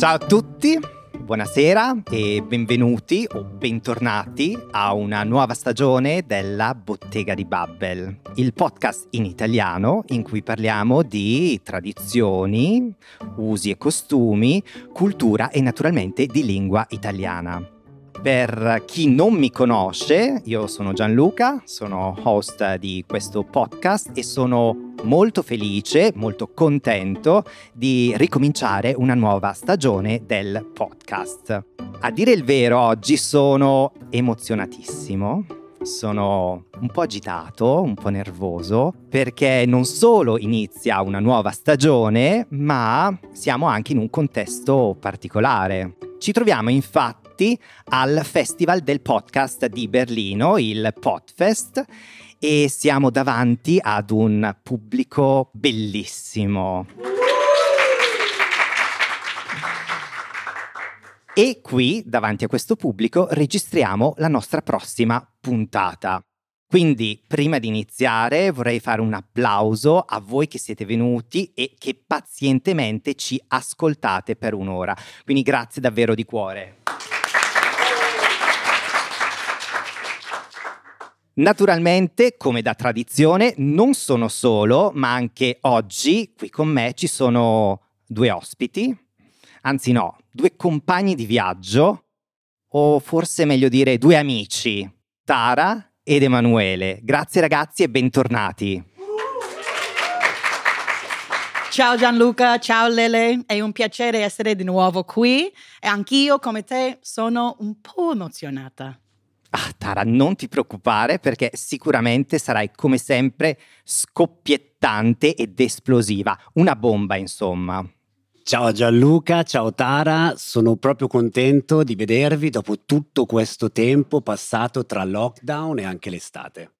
Ciao a tutti, buonasera e benvenuti o bentornati a una nuova stagione della Bottega di Babbel, il podcast in italiano in cui parliamo di tradizioni, usi e costumi, cultura e naturalmente di lingua italiana. Per chi non mi conosce, io sono Gianluca, sono host di questo podcast e sono molto felice, molto contento di ricominciare una nuova stagione del podcast. A dire il vero, oggi sono emozionatissimo. Sono un po' agitato, un po' nervoso, perché non solo inizia una nuova stagione, ma siamo anche in un contesto particolare. Ci troviamo infatti al Festival del Podcast di Berlino, il Podfest, e siamo davanti ad un pubblico bellissimo. E qui, davanti a questo pubblico, registriamo la nostra prossima puntata. Quindi, prima di iniziare, vorrei fare un applauso a voi che siete venuti e che pazientemente ci ascoltate per un'ora. Quindi grazie davvero di cuore. Naturalmente, come da tradizione, non sono solo, ma anche oggi qui con me ci sono due ospiti, anzi no, due compagni di viaggio, o forse meglio dire due amici, Tara ed Emanuele. Grazie ragazzi e bentornati. Ciao Gianluca, ciao Lele, è un piacere essere di nuovo qui e anch'io come te sono un po' emozionata. Ah, Tara, non ti preoccupare perché sicuramente sarai come sempre scoppiettante ed esplosiva, una bomba insomma. Ciao Gianluca, ciao Tara, sono proprio contento di vedervi dopo tutto questo tempo passato tra lockdown e anche l'estate.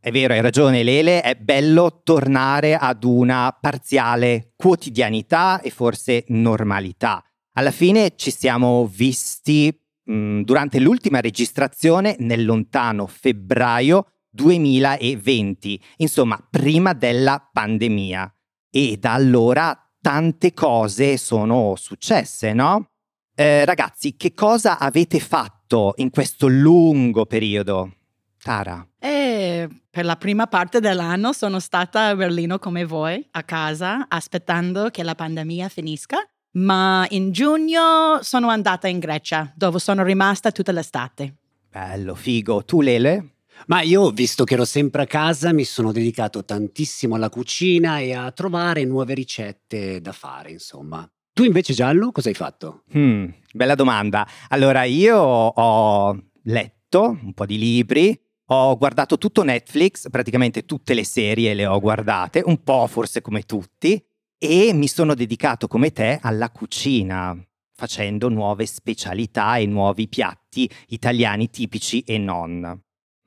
È vero, hai ragione Lele, è bello tornare ad una parziale quotidianità e forse normalità. Alla fine ci siamo visti durante l'ultima registrazione nel lontano febbraio 2020, insomma prima della pandemia. E da allora tante cose sono successe, no? Eh, ragazzi, che cosa avete fatto in questo lungo periodo? Tara. Eh, per la prima parte dell'anno sono stata a Berlino come voi, a casa, aspettando che la pandemia finisca. Ma in giugno sono andata in Grecia, dove sono rimasta tutta l'estate. Bello, figo. Tu, Lele? Ma io, visto che ero sempre a casa, mi sono dedicato tantissimo alla cucina e a trovare nuove ricette da fare, insomma. Tu invece, Giallo, cosa hai fatto? Hmm, bella domanda. Allora, io ho letto un po' di libri, ho guardato tutto Netflix, praticamente tutte le serie le ho guardate, un po' forse come tutti, e mi sono dedicato come te alla cucina, facendo nuove specialità e nuovi piatti italiani tipici e non.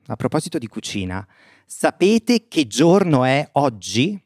A proposito di cucina, sapete che giorno è oggi,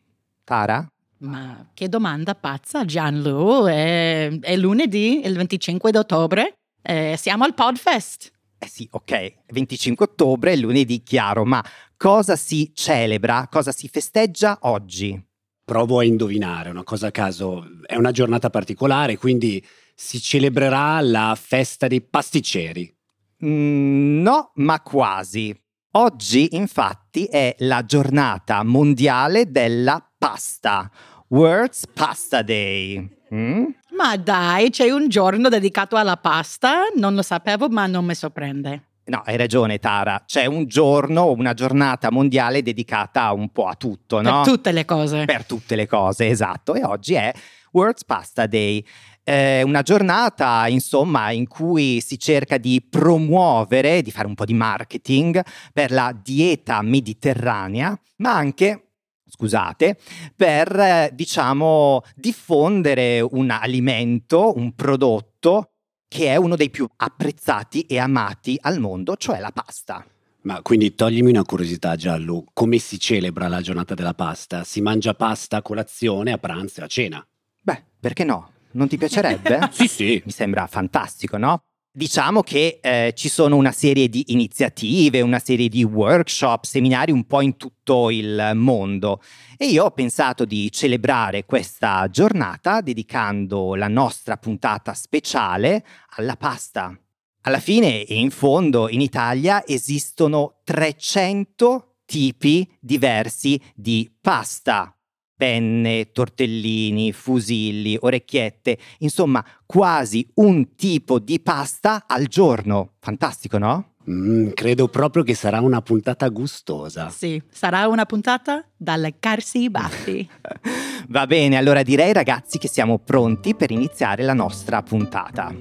Tara? Ma che domanda pazza, Gianlu. È, è lunedì, il 25 ottobre. Eh, siamo al Podfest. Eh sì, ok, 25 ottobre, lunedì chiaro, ma cosa si celebra, cosa si festeggia oggi? Provo a indovinare una cosa a caso. È una giornata particolare, quindi si celebrerà la festa dei pasticceri. Mm, no, ma quasi. Oggi infatti è la giornata mondiale della pasta, World's Pasta Day. Mm? Ma dai, c'è un giorno dedicato alla pasta? Non lo sapevo, ma non mi sorprende. No, hai ragione Tara, c'è un giorno, una giornata mondiale dedicata un po' a tutto, no? Per tutte le cose. Per tutte le cose, esatto. E oggi è World's Pasta Day eh, una giornata insomma in cui si cerca di promuovere, di fare un po' di marketing per la dieta mediterranea, ma anche scusate, per eh, diciamo diffondere un alimento, un prodotto che è uno dei più apprezzati e amati al mondo, cioè la pasta. Ma quindi toglimi una curiosità, Giallo, come si celebra la giornata della pasta? Si mangia pasta a colazione, a pranzo e a cena? Beh, perché no? Non ti piacerebbe? sì, sì. Mi sembra fantastico, no? Diciamo che eh, ci sono una serie di iniziative, una serie di workshop, seminari un po' in tutto il mondo e io ho pensato di celebrare questa giornata dedicando la nostra puntata speciale alla pasta. Alla fine e in fondo in Italia esistono 300 tipi diversi di pasta penne, tortellini, fusilli, orecchiette, insomma quasi un tipo di pasta al giorno. Fantastico, no? Mm, credo proprio che sarà una puntata gustosa. Sì, sarà una puntata da leccarsi i baffi. Va bene, allora direi ragazzi che siamo pronti per iniziare la nostra puntata.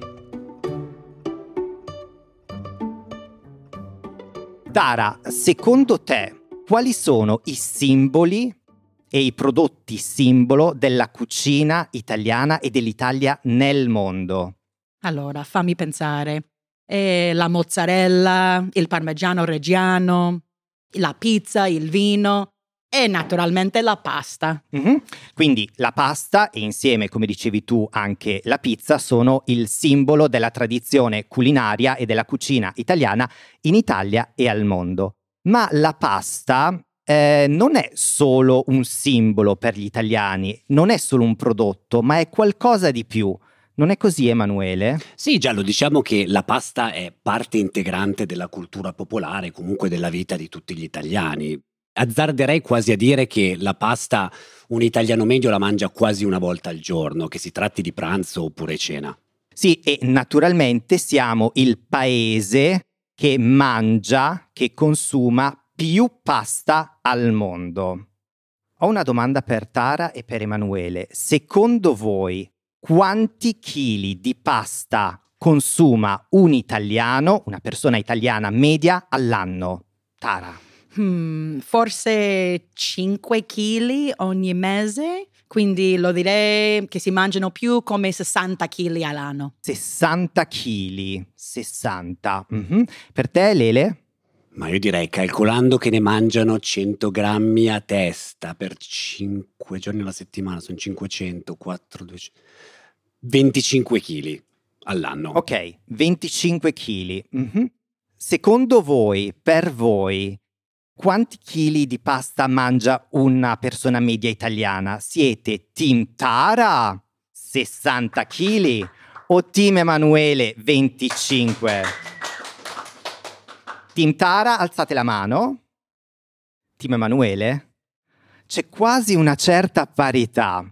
Tara, secondo te quali sono i simboli e i prodotti simbolo della cucina italiana e dell'Italia nel mondo? Allora, fammi pensare. Eh, la mozzarella, il parmigiano reggiano, la pizza, il vino e naturalmente la pasta. Mm-hmm. Quindi la pasta e insieme, come dicevi tu, anche la pizza sono il simbolo della tradizione culinaria e della cucina italiana in Italia e al mondo. Ma la pasta eh, non è solo un simbolo per gli italiani, non è solo un prodotto, ma è qualcosa di più. Non è così, Emanuele? Sì, già lo diciamo che la pasta è parte integrante della cultura popolare, comunque della vita di tutti gli italiani. Azzarderei quasi a dire che la pasta un italiano medio la mangia quasi una volta al giorno, che si tratti di pranzo oppure cena. Sì, e naturalmente siamo il paese che mangia, che consuma più pasta al mondo. Ho una domanda per Tara e per Emanuele. Secondo voi quanti chili di pasta consuma un italiano, una persona italiana media all'anno? Tara. Hmm, forse 5 kg ogni mese, quindi lo direi che si mangiano più come 60 kg all'anno. 60 kg, 60. Mm-hmm. Per te, Lele? Ma io direi calcolando che ne mangiano 100 grammi a testa per 5 giorni alla settimana, sono 500, 4, 200, 25 kg all'anno. Ok, 25 kg. Mm-hmm. Secondo voi, per voi, quanti chili di pasta mangia una persona media italiana? Siete Team Tara, 60 kg, o Team Emanuele, 25? Team Tara, alzate la mano. Team Emanuele? C'è quasi una certa parità.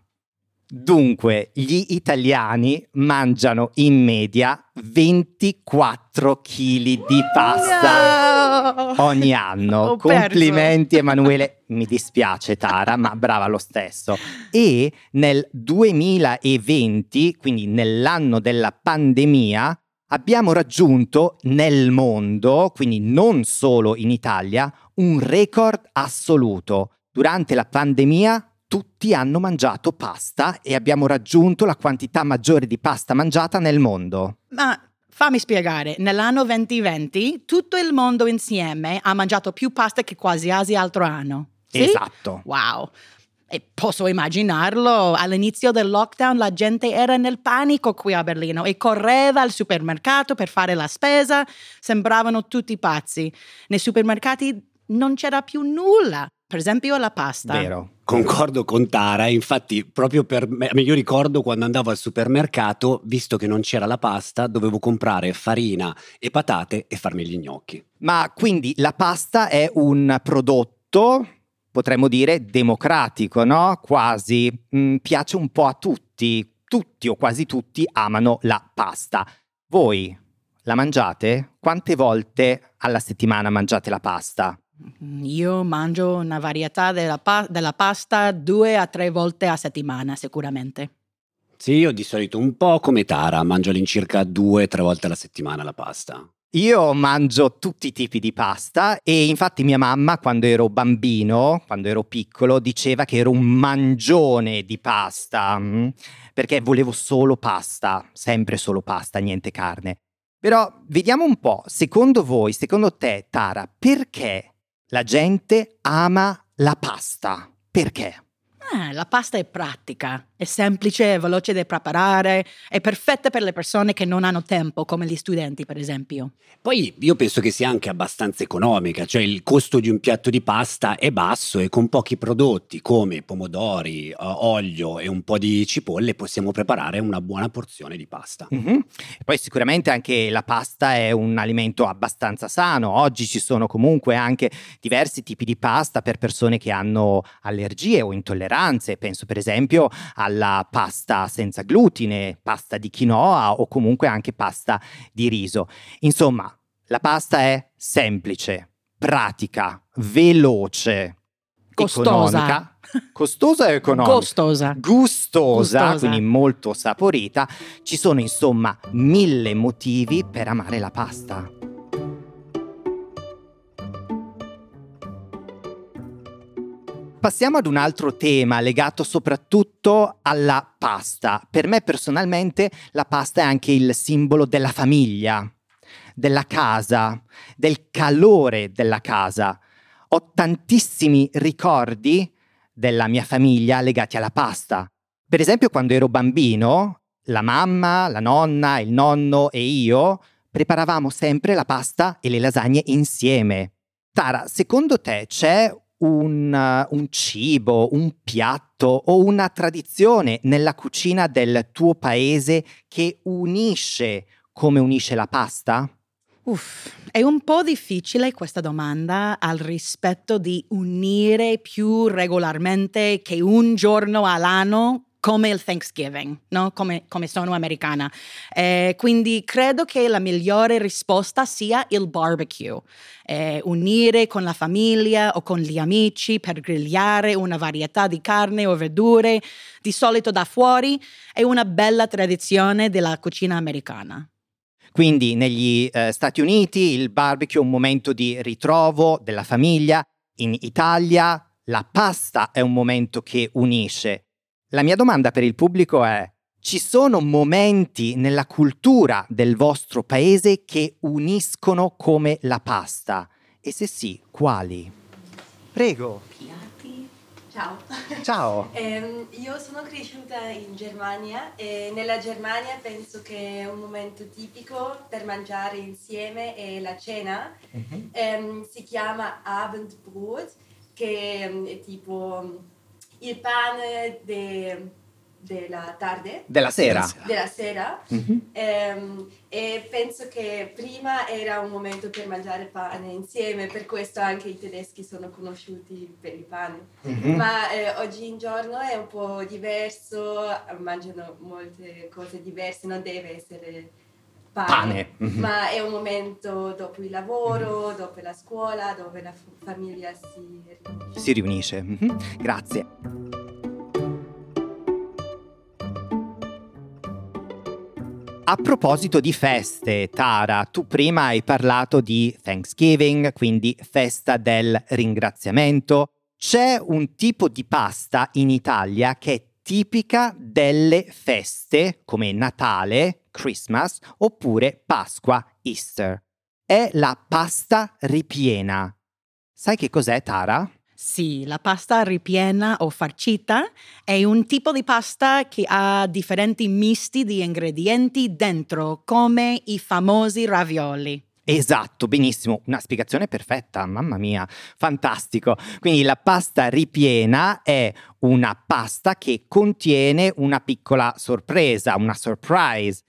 Dunque, gli italiani mangiano in media 24 kg di pasta no! ogni anno. Ho Complimenti perso. Emanuele, mi dispiace Tara, ma brava lo stesso. E nel 2020, quindi nell'anno della pandemia, abbiamo raggiunto nel mondo, quindi non solo in Italia, un record assoluto. Durante la pandemia tutti hanno mangiato pasta e abbiamo raggiunto la quantità maggiore di pasta mangiata nel mondo. Ma fammi spiegare, nell'anno 2020 tutto il mondo insieme ha mangiato più pasta che quasi altro anno. Sì? Esatto. Wow. E posso immaginarlo, all'inizio del lockdown la gente era nel panico qui a Berlino e correva al supermercato per fare la spesa, sembravano tutti pazzi. Nei supermercati non c'era più nulla, per esempio la pasta. Vero. Concordo con Tara, infatti proprio per me, io ricordo quando andavo al supermercato, visto che non c'era la pasta, dovevo comprare farina e patate e farmi gli gnocchi. Ma quindi la pasta è un prodotto potremmo dire democratico, no? Quasi mm, piace un po' a tutti, tutti o quasi tutti amano la pasta. Voi la mangiate? Quante volte alla settimana mangiate la pasta? Io mangio una varietà della, pa- della pasta due a tre volte a settimana, sicuramente. Sì, io di solito un po' come Tara, mangio all'incirca due o tre volte alla settimana la pasta. Io mangio tutti i tipi di pasta e infatti mia mamma quando ero bambino, quando ero piccolo, diceva che ero un mangione di pasta, mm, perché volevo solo pasta, sempre solo pasta, niente carne. Però vediamo un po', secondo voi, secondo te Tara, perché la gente ama la pasta? Perché? Ah, la pasta è pratica. È semplice, è veloce da preparare, è perfetta per le persone che non hanno tempo, come gli studenti, per esempio. Poi io penso che sia anche abbastanza economica, cioè il costo di un piatto di pasta è basso e con pochi prodotti come pomodori, olio e un po' di cipolle possiamo preparare una buona porzione di pasta. Mm-hmm. Poi sicuramente anche la pasta è un alimento abbastanza sano. Oggi ci sono comunque anche diversi tipi di pasta per persone che hanno allergie o intolleranze. Penso per esempio al alla pasta senza glutine, pasta di quinoa o comunque anche pasta di riso. Insomma, la pasta è semplice, pratica, veloce, costosa. Economica, costosa e economica? Gustosa. Gustosa, Gustosa. quindi molto saporita. Ci sono insomma mille motivi per amare la pasta. Passiamo ad un altro tema legato soprattutto alla pasta. Per me personalmente la pasta è anche il simbolo della famiglia, della casa, del calore della casa. Ho tantissimi ricordi della mia famiglia legati alla pasta. Per esempio quando ero bambino, la mamma, la nonna, il nonno e io preparavamo sempre la pasta e le lasagne insieme. Tara, secondo te c'è un, un, cibo, un piatto o una tradizione nella cucina del tuo paese che unisce come unisce la pasta? Uff, è un po' difficile questa domanda al rispetto di unire più regolarmente che un giorno all'anno come il Thanksgiving, no? come, come, sono americana. Eh, quindi credo che la migliore risposta sia il barbecue. Eh, unire con la famiglia o con gli amici per grigliare una varietà di carne o verdure, di solito da fuori, è una bella tradizione della cucina americana. Quindi negli eh, Stati Uniti il barbecue è un momento di ritrovo della famiglia, in Italia la pasta è un momento che unisce. La mia domanda per il pubblico è, ci sono momenti nella cultura del vostro paese che uniscono come la pasta? E se sì, quali? Prego. Ciao. Ciao. eh, io sono cresciuta in Germania e nella Germania penso che un momento tipico per mangiare insieme è la cena. Mm-hmm. Eh, si chiama Abendbrot, che è tipo il pane de, della tarde. Della sera. Della sera. Mm-hmm. Ehm, e penso che prima era un momento per mangiare pane insieme, per questo anche i tedeschi sono conosciuti per il pane. Mm-hmm. Ma eh, oggi in giorno è un po' diverso, mangiano molte cose diverse, non deve essere pane, pane. Mm-hmm. ma è un momento dopo il lavoro, dopo la scuola, dove la famiglia si riunisce. Si riunisce. Mm-hmm. Grazie. A proposito di feste, Tara, tu prima hai parlato di Thanksgiving, quindi festa del ringraziamento. C'è un tipo di pasta in Italia che è tipica delle feste come Natale, Christmas oppure Pasqua, Easter. È la pasta ripiena. Sai che cos'è, Tara? Sì, la pasta ripiena o farcita è un tipo di pasta che ha differenti misti di ingredienti dentro, come i famosi ravioli. Esatto, benissimo, una spiegazione perfetta, mamma mia, fantastico. Quindi la pasta ripiena è una pasta che contiene una piccola sorpresa, una surprise.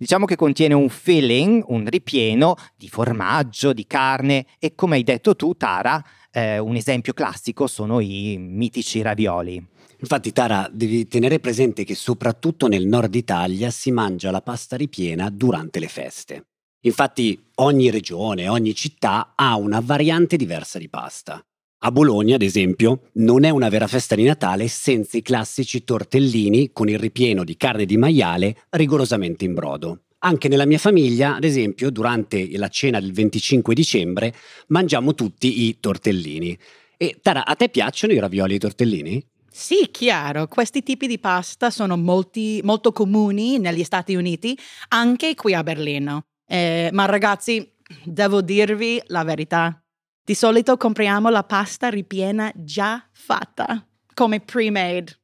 Diciamo che contiene un filling, un ripieno di formaggio, di carne e come hai detto tu, Tara, eh, un esempio classico sono i mitici ravioli. Infatti, Tara, devi tenere presente che soprattutto nel nord Italia si mangia la pasta ripiena durante le feste. Infatti, ogni regione, ogni città ha una variante diversa di pasta. A Bologna, ad esempio, non è una vera festa di Natale senza i classici tortellini con il ripieno di carne di maiale rigorosamente in brodo. Anche nella mia famiglia, ad esempio, durante la cena del 25 dicembre mangiamo tutti i tortellini. E Tara, a te piacciono i ravioli e i tortellini? Sì, chiaro, questi tipi di pasta sono molti, molto comuni negli Stati Uniti, anche qui a Berlino. Eh, ma ragazzi, devo dirvi la verità. Di solito compriamo la pasta ripiena già fatta, come pre-made.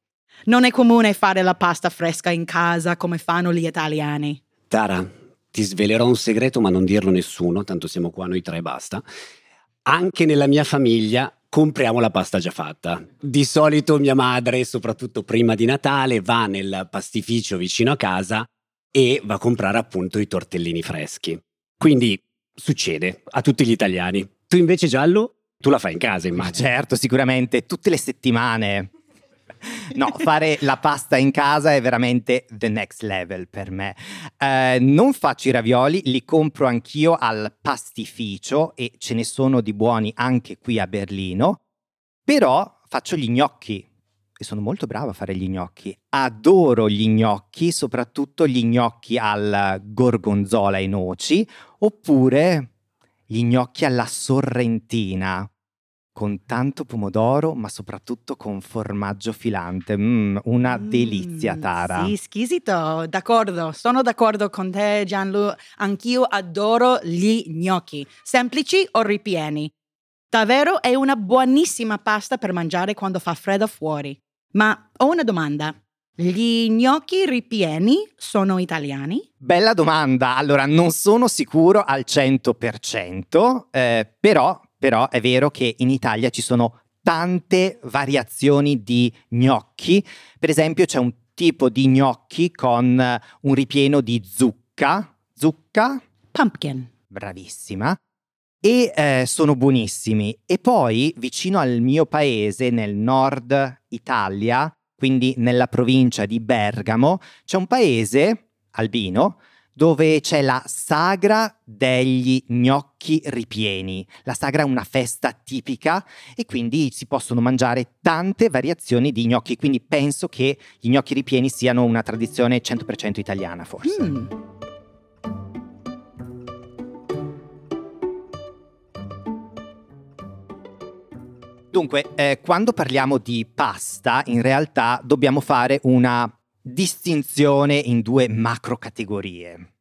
Non è comune fare la pasta fresca in casa come fanno gli italiani. Tara, ti svelerò un segreto, ma non dirlo a nessuno, tanto siamo qua noi tre e basta. Anche nella mia famiglia compriamo la pasta già fatta. Di solito mia madre, soprattutto prima di Natale, va nel pastificio vicino a casa e va a comprare appunto i tortellini freschi. Quindi succede a tutti gli italiani. Tu invece Giallo, tu la fai in casa, immagino. Certo, sicuramente, tutte le settimane. No, fare la pasta in casa è veramente the next level per me. Eh, non faccio i ravioli, li compro anch'io al pastificio e ce ne sono di buoni anche qui a Berlino, però faccio gli gnocchi e sono molto brava a fare gli gnocchi. Adoro gli gnocchi, soprattutto gli gnocchi al gorgonzola e noci, oppure gli gnocchi alla sorrentina con tanto pomodoro, ma soprattutto con formaggio filante. Mm, una mm, delizia, Tara. Sì, squisito, d'accordo. Sono d'accordo con te, Gianlu. Anch'io adoro gli gnocchi, semplici o ripieni. Davvero è una buonissima pasta per mangiare quando fa freddo fuori. Ma ho una domanda. Gli gnocchi ripieni sono italiani? Bella domanda. Allora, non sono sicuro al 100%, eh, però però è vero che in Italia ci sono tante variazioni di gnocchi. Per esempio c'è un tipo di gnocchi con un ripieno di zucca. Zucca? Pumpkin. Bravissima. E eh, sono buonissimi. E poi vicino al mio paese, nel nord Italia, quindi nella provincia di Bergamo, c'è un paese, Albino, dove c'è la sagra degli gnocchi ripieni. La sagra è una festa tipica e quindi si possono mangiare tante variazioni di gnocchi, quindi penso che gli gnocchi ripieni siano una tradizione 100% italiana forse. Mm. Dunque, eh, quando parliamo di pasta, in realtà dobbiamo fare una distinzione in due macro categorie.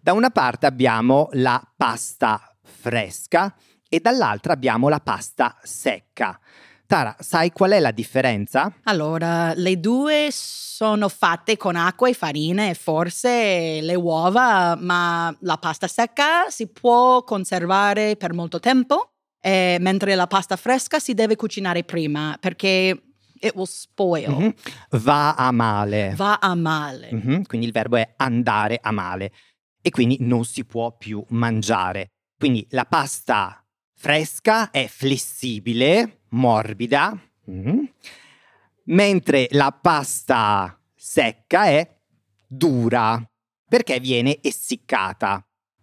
Da una parte abbiamo la pasta fresca e dall'altra abbiamo la pasta secca. Tara, sai qual è la differenza? Allora, le due sono fatte con acqua e farina e forse le uova, ma la pasta secca si può conservare per molto tempo, eh, mentre la pasta fresca si deve cucinare prima perché It will spoil. Mm-hmm. Va a male. Va a male. Mm-hmm. Quindi il verbo è andare a male e quindi non si può più mangiare. Quindi la pasta fresca è flessibile, morbida, mm-hmm. mentre la pasta secca è dura perché viene essiccata.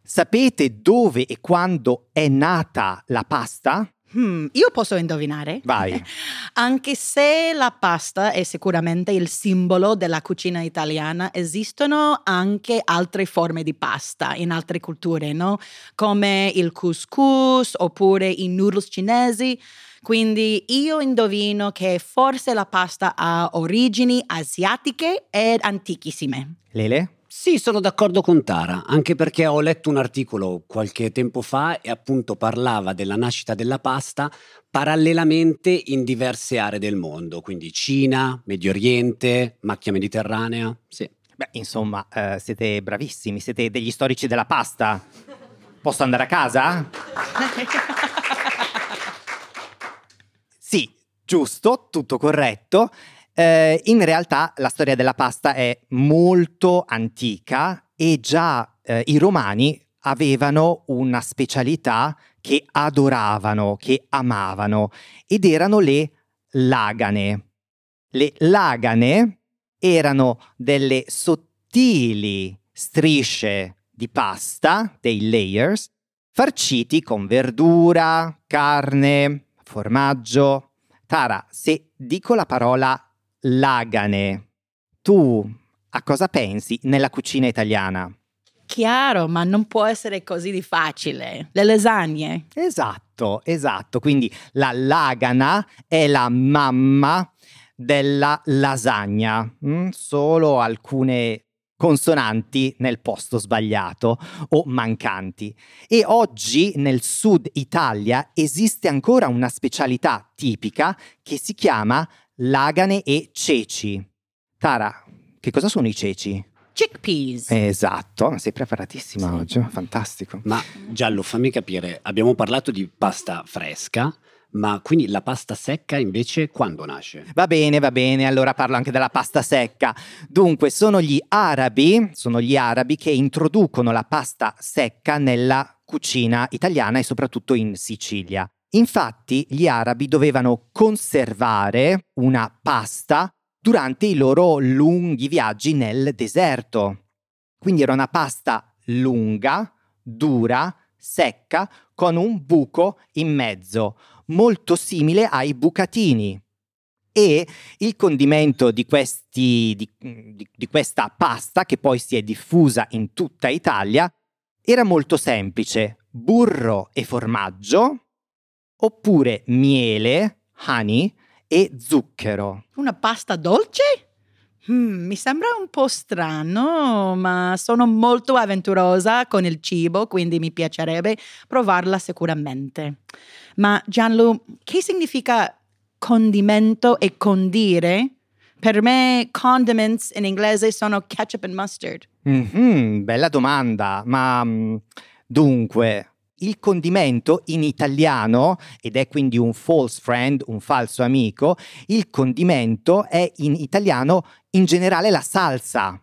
Sapete dove e quando è nata la pasta? Hmm, io posso indovinare. Vai. Anche se la pasta è sicuramente il simbolo della cucina italiana, esistono anche altre forme di pasta in altre culture, no? Come il couscous oppure i noodles cinesi. Quindi io indovino che forse la pasta ha origini asiatiche ed antichissime. Lele? Sì, sono d'accordo con Tara, anche perché ho letto un articolo qualche tempo fa e appunto parlava della nascita della pasta parallelamente in diverse aree del mondo, quindi Cina, Medio Oriente, macchia mediterranea, sì. Beh, insomma, eh, siete bravissimi, siete degli storici della pasta. Posso andare a casa? sì, giusto, tutto corretto. Eh, in realtà la storia della pasta è molto antica e già eh, i romani avevano una specialità che adoravano, che amavano ed erano le lagane. Le lagane erano delle sottili strisce di pasta, dei layers, farciti con verdura, carne, formaggio. Tara, se dico la parola lagane. Tu a cosa pensi nella cucina italiana? Chiaro, ma non può essere così di facile. Le lasagne. Esatto, esatto. Quindi la lagana è la mamma della lasagna. Mm? Solo alcune consonanti nel posto sbagliato o mancanti. E oggi nel sud Italia esiste ancora una specialità tipica che si chiama lagane e ceci. Tara, che cosa sono i ceci? Chickpeas. Esatto, sei preparatissima oggi, fantastico. Ma Giallo, fammi capire, abbiamo parlato di pasta fresca, ma quindi la pasta secca invece quando nasce? Va bene, va bene, allora parlo anche della pasta secca. Dunque, sono gli arabi, sono gli arabi che introducono la pasta secca nella cucina italiana e soprattutto in Sicilia. Infatti, gli arabi dovevano conservare una pasta durante i loro lunghi viaggi nel deserto. Quindi era una pasta lunga, dura, secca, con un buco in mezzo molto simile ai bucatini. E il condimento di, questi, di, di, questa pasta, che poi si è diffusa in tutta Italia, era molto semplice: burro e formaggio, oppure miele, honey, e zucchero. Una pasta dolce? Hmm, mi sembra un po' strano, ma sono molto avventurosa con il cibo, quindi mi piacerebbe provarla sicuramente. Ma Gianlu, che significa condimento e condire? Per me condiments in inglese sono ketchup and mustard. Mm-hmm, bella domanda, ma mm, dunque, il condimento in italiano, ed è quindi un false friend, un falso amico, il condimento è in italiano in generale la salsa.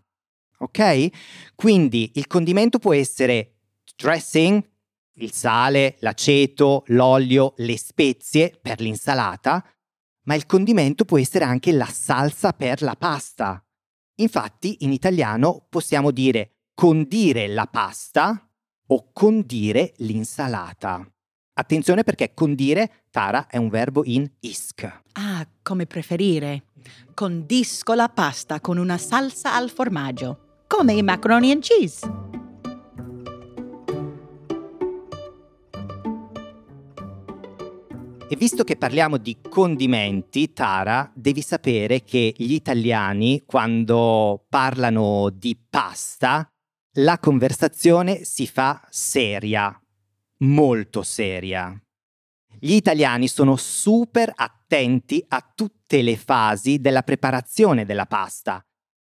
Ok? Quindi il condimento può essere dressing, il sale, l'aceto, l'olio, le spezie per l'insalata, ma il condimento può essere anche la salsa per la pasta. Infatti in italiano possiamo dire condire la pasta o condire l'insalata. Attenzione perché condire, Tara, è un verbo in isc. Ah, come preferire. Condisco la pasta con una salsa al formaggio, come i macaroni and cheese. E visto che parliamo di condimenti, Tara, devi sapere che gli italiani, quando parlano di pasta, la conversazione si fa seria, molto seria. Gli italiani sono super attenti a tutte le fasi della preparazione della pasta,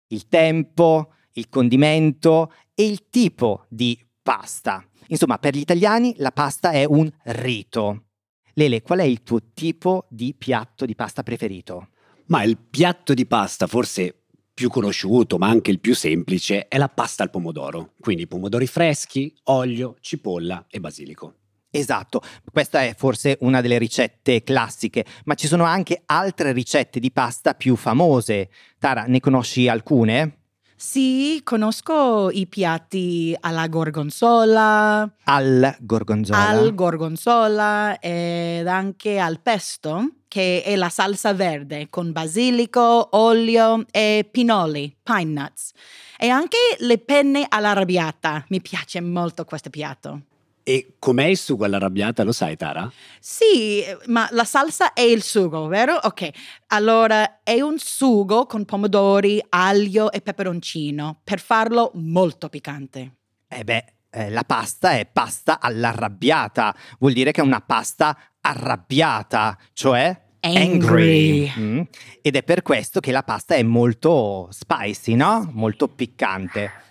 il tempo, il condimento e il tipo di pasta. Insomma, per gli italiani la pasta è un rito. Lele, qual è il tuo tipo di piatto di pasta preferito? Ma il piatto di pasta forse più conosciuto, ma anche il più semplice, è la pasta al pomodoro. Quindi pomodori freschi, olio, cipolla e basilico. Esatto, questa è forse una delle ricette classiche, ma ci sono anche altre ricette di pasta più famose. Tara, ne conosci alcune? Sì, conosco i piatti alla gorgonzola. Al gorgonzola. Al gorgonzola ed anche al pesto, che è la salsa verde con basilico, olio e pinoli, pine nuts. E anche le penne all'arrabbiata. Mi piace molto questo piatto. E com'è il sugo all'arrabbiata, lo sai Tara? Sì, ma la salsa è il sugo, vero? Ok, allora è un sugo con pomodori, aglio e peperoncino per farlo molto piccante. Eh beh, eh, la pasta è pasta all'arrabbiata, vuol dire che è una pasta arrabbiata, cioè angry. Mm. Ed è per questo che la pasta è molto spicy, no? Molto piccante.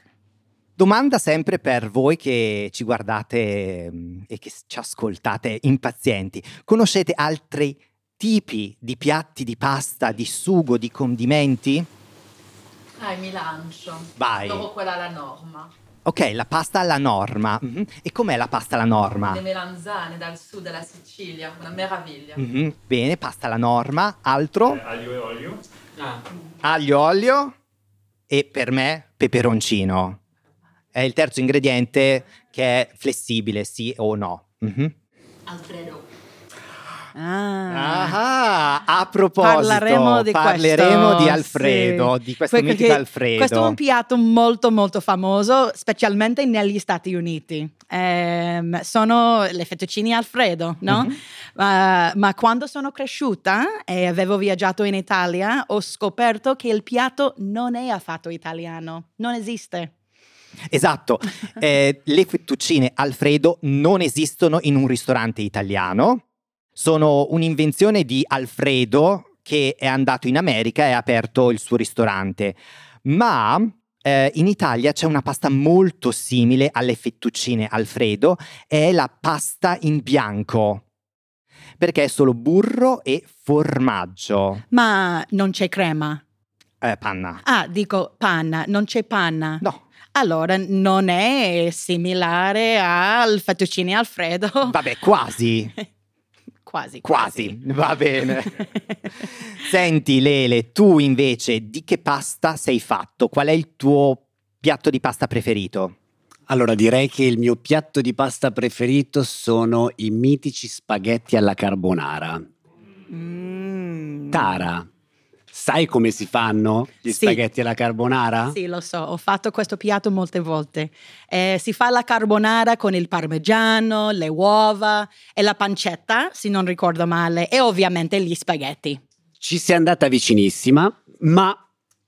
Domanda sempre per voi che ci guardate mm, e che ci ascoltate impazienti. Conoscete altri tipi di piatti di pasta, di sugo, di condimenti? Ah, mi lancio. Vai. Dopo quella alla norma. Ok, la pasta alla norma. Mm-hmm. E com'è la pasta alla norma? Le melanzane dal sud della Sicilia, una meraviglia. Mm-hmm. Bene, pasta alla norma. Altro? Eh, aglio e olio. Ah. Aglio, olio. E per me, peperoncino è il terzo ingrediente che è flessibile, sì o no. Mm-hmm. Alfredo. Ah. ah, a proposito, parleremo di, parleremo questo, di Alfredo, sì. di questo Perché mitico Alfredo. Questo è un piatto molto molto famoso, specialmente negli Stati Uniti. Eh, sono le fettuccine Alfredo, no? Mm-hmm. Uh, ma quando sono cresciuta e avevo viaggiato in Italia, ho scoperto che il piatto non è affatto italiano, non esiste. Esatto, eh, le fettuccine Alfredo non esistono in un ristorante italiano, sono un'invenzione di Alfredo che è andato in America e ha aperto il suo ristorante. Ma eh, in Italia c'è una pasta molto simile alle fettuccine Alfredo, è la pasta in bianco. Perché è solo burro e formaggio. Ma non c'è crema? Eh, panna. Ah, dico panna, non c'è panna. No. Allora non è similare al fettuccine Alfredo. Vabbè, quasi. quasi, quasi. Va bene. Senti Lele, tu invece di che pasta sei fatto? Qual è il tuo piatto di pasta preferito? Allora direi che il mio piatto di pasta preferito sono i mitici spaghetti alla carbonara. Mm. Tara, sai come si fanno gli Sì. spaghetti alla carbonara? Sì, lo so, ho fatto questo piatto molte volte. Eh, si fa la carbonara con il parmigiano, le uova e la pancetta, se non ricordo male, e ovviamente gli spaghetti. Ci sei andata vicinissima, ma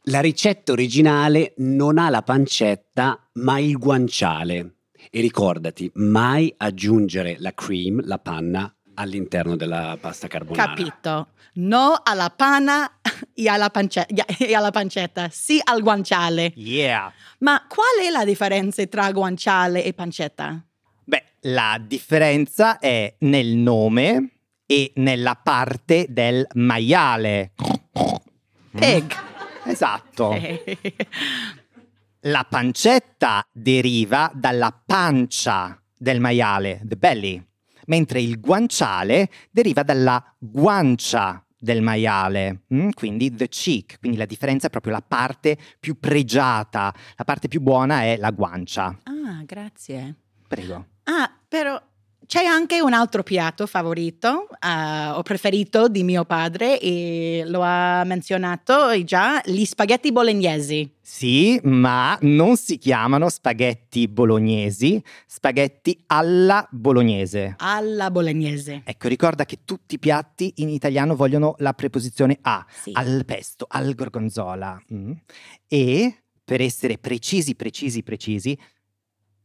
la ricetta originale non ha la pancetta, ma il guanciale. E ricordati, mai aggiungere la cream, la panna, all'interno della pasta carbonara. Capito? No alla panna e alla, pance- e alla pancetta, sì al guanciale. Yeah. Ma qual è la differenza tra guanciale e pancetta? Beh, la differenza è nel nome e nella parte del maiale. Pig. Esatto. La pancetta deriva dalla pancia del maiale, the belly, mentre il guanciale deriva dalla guancia del maiale, mm? quindi the cheek, quindi la differenza è proprio la parte più pregiata, la parte più buona è la guancia. Ah, grazie. Prego. Ah, però c'è anche un altro piatto favorito eh, o preferito di mio padre e lo ha menzionato già, gli spaghetti bolognesi. Sì, ma non si chiamano spaghetti bolognesi, spaghetti alla bolognese. Alla bolognese. Ecco, ricorda che tutti i piatti in italiano vogliono la preposizione a, Sì. al pesto, al gorgonzola. mm. E per essere precisi, precisi, precisi,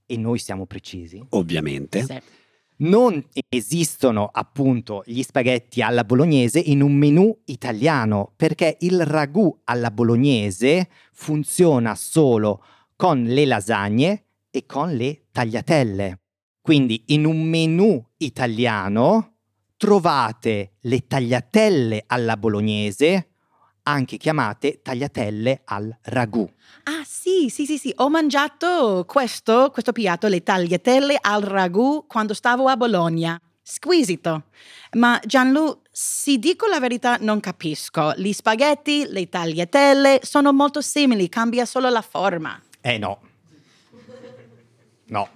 e noi siamo precisi, Ovviamente. Sì. Non esistono appunto gli spaghetti alla bolognese in un menù italiano, perché il ragù alla bolognese funziona solo con le lasagne e con le tagliatelle. Quindi in un menù italiano trovate le tagliatelle alla bolognese, anche chiamate tagliatelle al ragù. Ah sì, sì, sì, sì, ho mangiato questo, questo piatto, le tagliatelle al ragù, quando stavo a Bologna. Squisito. Ma Gianlu, se dico la verità, non capisco. Gli spaghetti, le tagliatelle sono molto simili, cambia solo la forma. Eh no. No.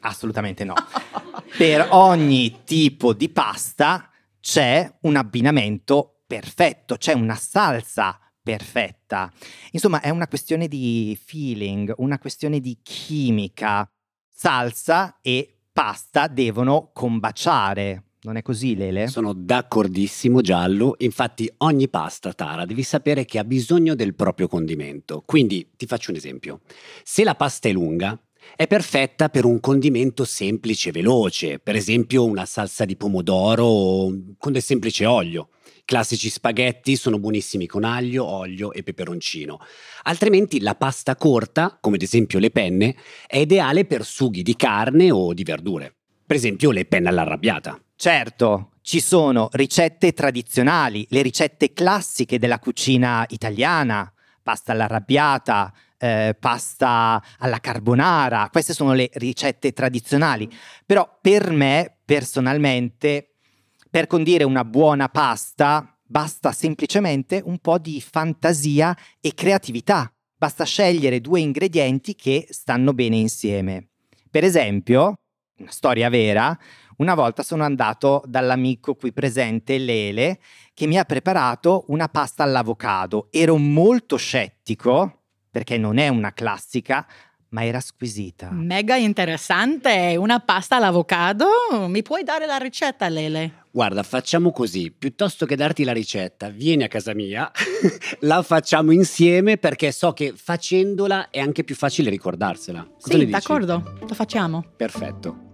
Assolutamente no. per ogni tipo di pasta c'è un abbinamento perfetto, c'è una salsa perfetta. Insomma, è una questione di feeling, una questione di chimica. Salsa e pasta devono combaciare. Non è così, Lele? Sono d'accordissimo, Giallo. Infatti, ogni pasta, Tara, devi sapere che ha bisogno del proprio condimento. Quindi ti faccio un esempio. Se la pasta è lunga, è perfetta per un condimento semplice e veloce, per esempio una salsa di pomodoro con del semplice olio. Classici spaghetti sono buonissimi con aglio, olio e peperoncino. Altrimenti la pasta corta, come ad esempio le penne, è ideale per sughi di carne o di verdure. Per esempio le penne all'arrabbiata. Certo, ci sono ricette tradizionali, le ricette classiche della cucina italiana, pasta all'arrabbiata, eh, pasta alla carbonara, queste sono le ricette tradizionali. Però per me, personalmente, per condire una buona pasta, basta semplicemente un po' di fantasia e creatività. Basta scegliere due ingredienti che stanno bene insieme. Per esempio, una storia vera, una volta sono andato dall'amico qui presente, Lele, che mi ha preparato una pasta all'avocado. Ero molto scettico, perché non è una classica, ma era squisita. Mega interessante, una pasta all'avocado. Mi puoi dare la ricetta, Lele? Guarda, facciamo così, piuttosto che darti la ricetta, vieni a casa mia, la facciamo insieme perché so che facendola è anche più facile ricordarsela. Cosa sì, ne dici? d'accordo, lo facciamo. Perfetto.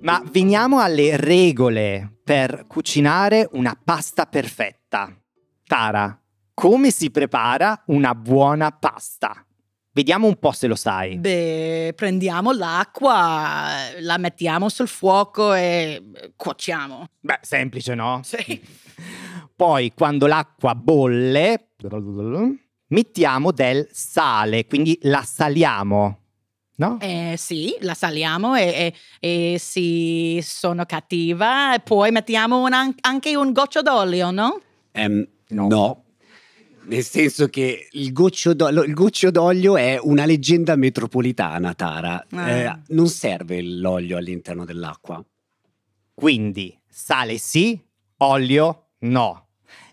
Ma veniamo alle regole per cucinare una pasta perfetta. Tara, come si prepara una buona pasta? Vediamo un po' se lo sai. Beh, prendiamo l'acqua, la mettiamo sul fuoco e cuociamo. Beh, semplice, no? Sì. Poi, quando l'acqua bolle, mettiamo del sale, quindi la saliamo. No? Eh, sì, la saliamo e, e, e se sono cattiva, poi mettiamo un, anche un goccio d'olio, no? Um, no. no. Nel senso che il goccio, d'olio, il goccio d'olio è una leggenda metropolitana, Tara. Ah. Eh, non serve l'olio all'interno dell'acqua. Quindi sale sì, olio no.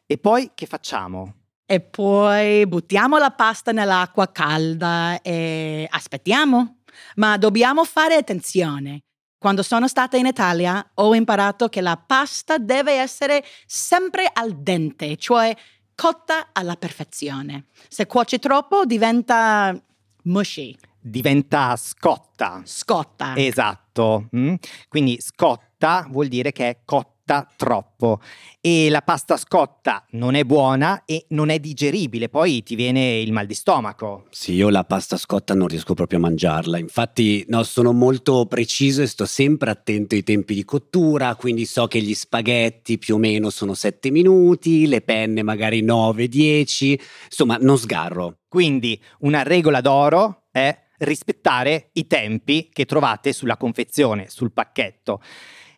E poi che facciamo? E poi buttiamo la pasta nell'acqua calda e aspettiamo. Ma dobbiamo fare attenzione. Quando sono stata in Italia ho imparato che la pasta deve essere sempre al dente, cioè cotta alla perfezione. Se cuoci troppo diventa mushy. Diventa scotta. Scotta. Esatto. Mm? Quindi scotta vuol dire che è cotta scotta troppo e la pasta scotta non è buona e non è digeribile, poi ti viene il mal di stomaco. Sì, io la pasta scotta non riesco proprio a mangiarla, infatti no, sono molto preciso e sto sempre attento ai tempi di cottura, quindi so che gli spaghetti più o meno sono 7 minuti, le penne magari 9-10, insomma non sgarro. Quindi una regola d'oro è rispettare i tempi che trovate sulla confezione, sul pacchetto.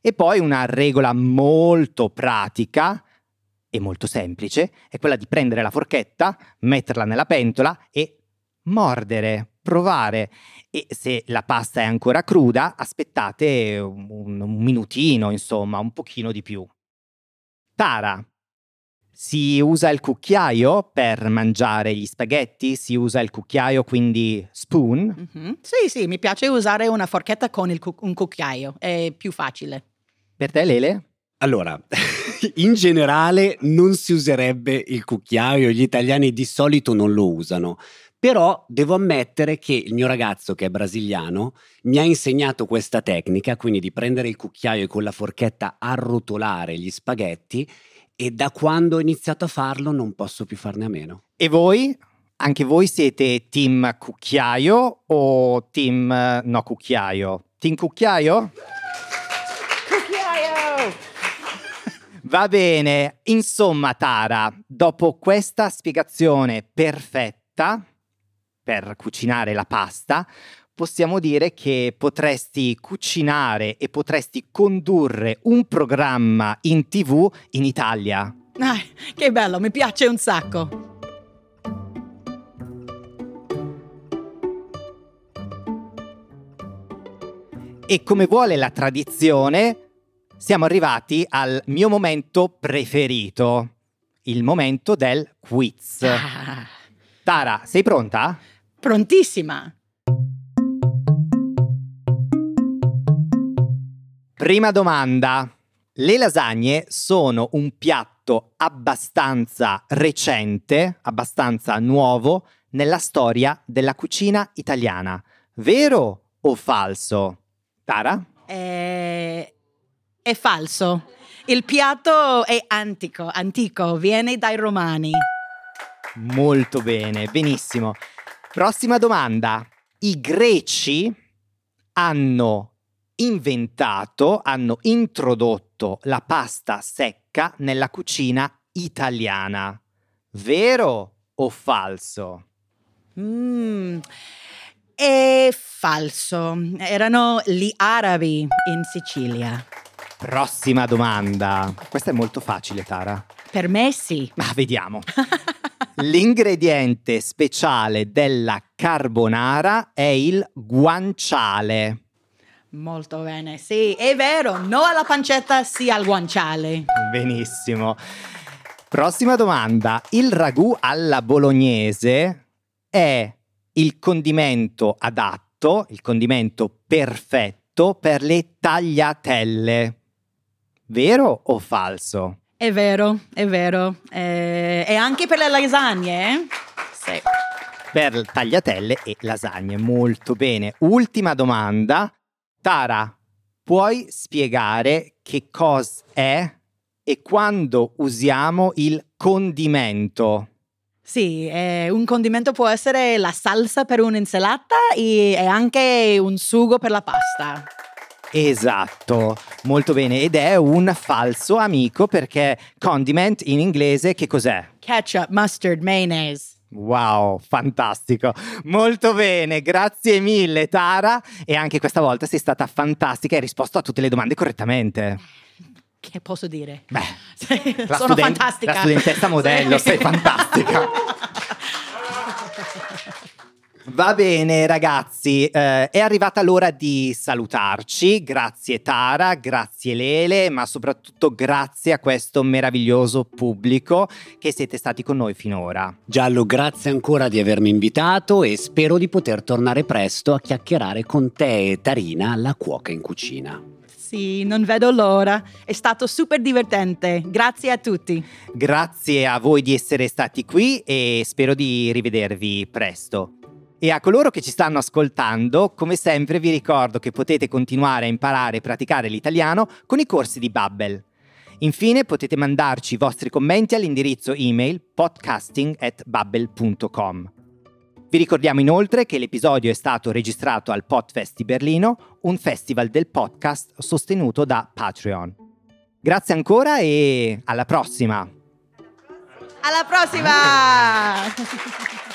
E poi una regola molto pratica e molto semplice è quella di prendere la forchetta, metterla nella pentola e mordere, provare. E se la pasta è ancora cruda, aspettate un, un minutino, insomma, un pochino di più. Tara, si usa il cucchiaio per mangiare gli spaghetti? Si usa il cucchiaio, quindi spoon? Mm-hmm. Sì, sì, mi piace usare una forchetta con cu- un cucchiaio, è più facile. Per te, Lele? Allora, in generale non si userebbe il cucchiaio, gli italiani di solito non lo usano. Però devo ammettere che il mio ragazzo, che è brasiliano, mi ha insegnato questa tecnica, quindi di prendere il cucchiaio e con la forchetta arrotolare gli spaghetti e da quando ho iniziato a farlo non posso più farne a meno. E voi? Anche voi siete team cucchiaio o team no cucchiaio? Team cucchiaio? Va bene, insomma Tara, dopo questa spiegazione perfetta per cucinare la pasta, possiamo dire che potresti cucinare e potresti condurre un programma in tv in Italia. Ah, che bello, mi piace un sacco. E come vuole la tradizione, siamo arrivati al mio momento preferito, il momento del quiz. Ah. Tara, sei pronta? Prontissima. Prima domanda. Le lasagne sono un piatto abbastanza recente, abbastanza nuovo nella storia della cucina italiana. Vero o falso? Tara? Eh, è falso. Il piatto è antico, antico, viene dai romani. Molto bene, benissimo. Prossima domanda. I greci hanno inventato, hanno introdotto la pasta secca nella cucina italiana. Vero o falso? Mm, è falso. Erano gli arabi in Sicilia. Prossima domanda. Questa è molto facile, Tara. Per me sì. Ma vediamo. L'ingrediente speciale della carbonara è il guanciale. Molto bene, sì, è vero, no alla pancetta, sì al guanciale. Benissimo. Prossima domanda. Il ragù alla bolognese è il condimento adatto, il condimento perfetto per le tagliatelle. Vero o falso? È vero, è vero. Eh, e anche per le lasagne, eh? Sì. Per tagliatelle e lasagne, molto bene. Ultima domanda. Tara, puoi spiegare che cosa è e quando usiamo il condimento? Sì, eh, un condimento può essere la salsa per un'insalata e, e anche un sugo per la pasta. Esatto, molto bene. Ed è un falso amico perché condiment in inglese che cos'è? Ketchup, mustard, mayonnaise. Wow, fantastico. Molto bene, grazie mille Tara e anche questa volta sei stata fantastica e hai risposto a tutte le domande correttamente. Che posso dire? Beh, sono studen- fantastica. La studentessa modello, sei fantastica. Va bene ragazzi, eh, è arrivata l'ora di salutarci, grazie Tara, grazie Lele, ma soprattutto grazie a questo meraviglioso pubblico che siete stati con noi finora. Giallo, grazie ancora di avermi invitato e spero di poter tornare presto a chiacchierare con te e Tarina, la cuoca in cucina. Sì, non vedo l'ora. È stato super divertente. Grazie a tutti. Grazie a voi di essere stati qui e spero di rivedervi presto. E a coloro che ci stanno ascoltando, come sempre vi ricordo che potete continuare a imparare e praticare l'italiano con i corsi di Babbel. Infine potete mandarci i vostri commenti all'indirizzo email podcasting@babbel.com. Vi ricordiamo inoltre che l'episodio è stato registrato al Podfest di Berlino, un festival del podcast sostenuto da Patreon. Grazie ancora e alla prossima! Alla prossima!